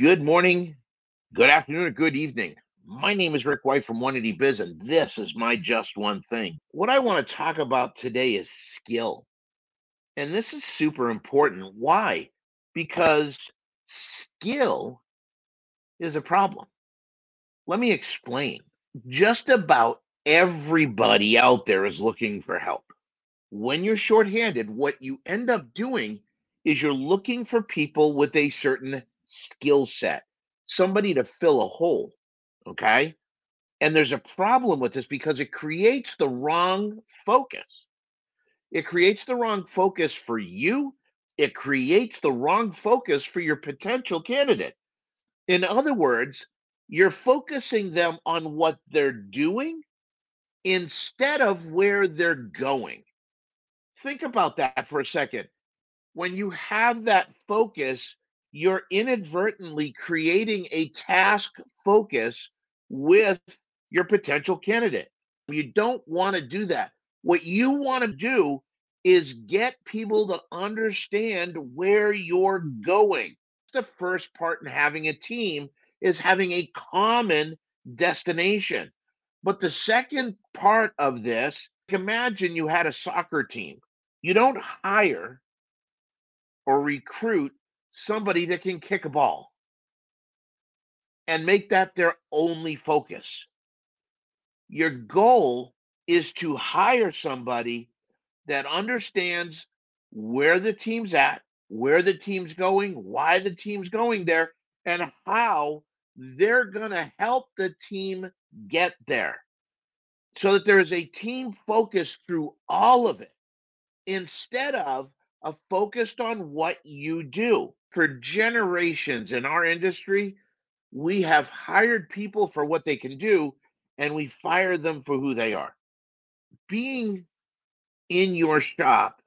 Good morning, good afternoon, or good evening. My name is Rick White from 180 Biz, and this is my Just One Thing. What I want to talk about today is skill. And this is super important. Why? Because skill is a problem. Let me explain. Just about everybody out there is looking for help. When you're shorthanded, what you end up doing is you're looking for people with a certain skill set, somebody to fill a hole. Okay. And there's a problem with this because it creates the wrong focus. It creates the wrong focus for you. It creates the wrong focus for your potential candidate. In other words, you're focusing them on what they're doing instead of where they're going. Think about that for a second. When you have that focus, you're inadvertently creating a task focus with your potential candidate. You don't want to do that. What you want to do is get people to understand where you're going. The first part in having a team is having a common destination. But the second part of this, imagine you had a soccer team. You don't hire or recruit somebody that can kick a ball and make that their only focus. Your goal is to hire somebody that understands where the team's at, where the team's going, why the team's going there, and how they're going to help the team get there. So that there is a team focus through all of it instead of a focused on what you do for generations in our industry, we have hired people for what they can do and we fire them for who they are. Being in your shop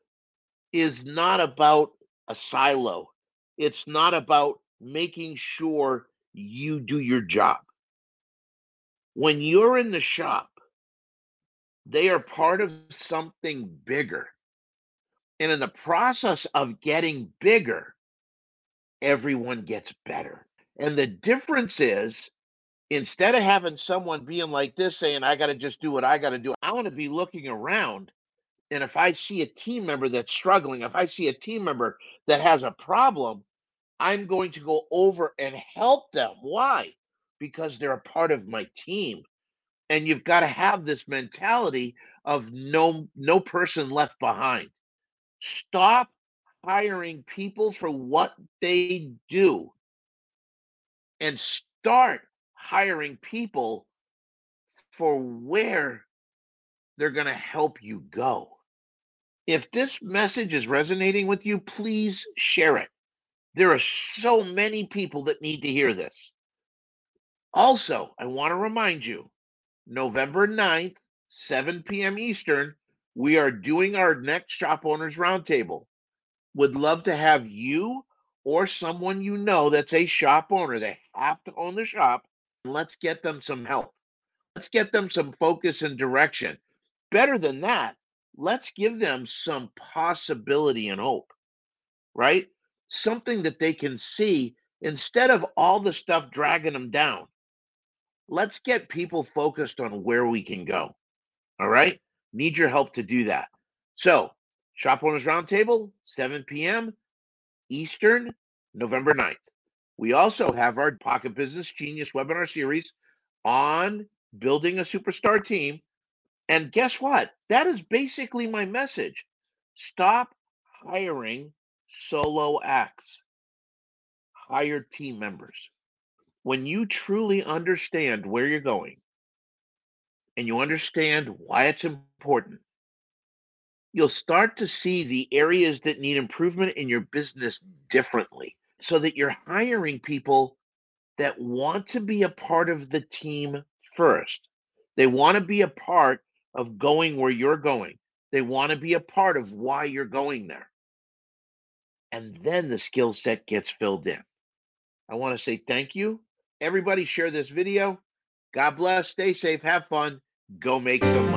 is not about a silo, it's not about making sure you do your job. When you're in the shop, they are part of something bigger. And in the process of getting bigger, everyone gets better. And the difference is instead of having someone being like this saying, I got to just do what I got to do, I want to be looking around. And if I see a team member that's struggling, if I see a team member that has a problem, I'm going to go over and help them. Why? Because they're a part of my team. And you've got to have this mentality of no no person left behind. Stop hiring people for what they do and start hiring people for where they're going to help you go. If this message is resonating with you, please share it. There are so many people that need to hear this. Also, I want to remind you November 9th, 7 p.m. Eastern, we are doing our next Shop Owners Roundtable would love to have you or someone you know that's a shop owner. They have to own the shop. Let's get them some help. Let's get them some focus and direction. Better than that, let's give them some possibility and hope, right? Something that they can see instead of all the stuff dragging them down. Let's get people focused on where we can go. All right. Need your help to do that. So Shop Owners Roundtable, 7 p.m. Eastern, November 9th. We also have our Pocket Business Genius webinar series on building a superstar team. And guess what? That is basically my message. Stop hiring solo acts, hire team members. When you truly understand where you're going and you understand why it's important, you'll start to see the areas that need improvement in your business differently so that you're hiring people that want to be a part of the team first. They want to be a part of going where you're going. They want to be a part of why you're going there. And then the skill set gets filled in. I want to say thank you. Everybody share this video. God bless. Stay safe. Have fun. Go make some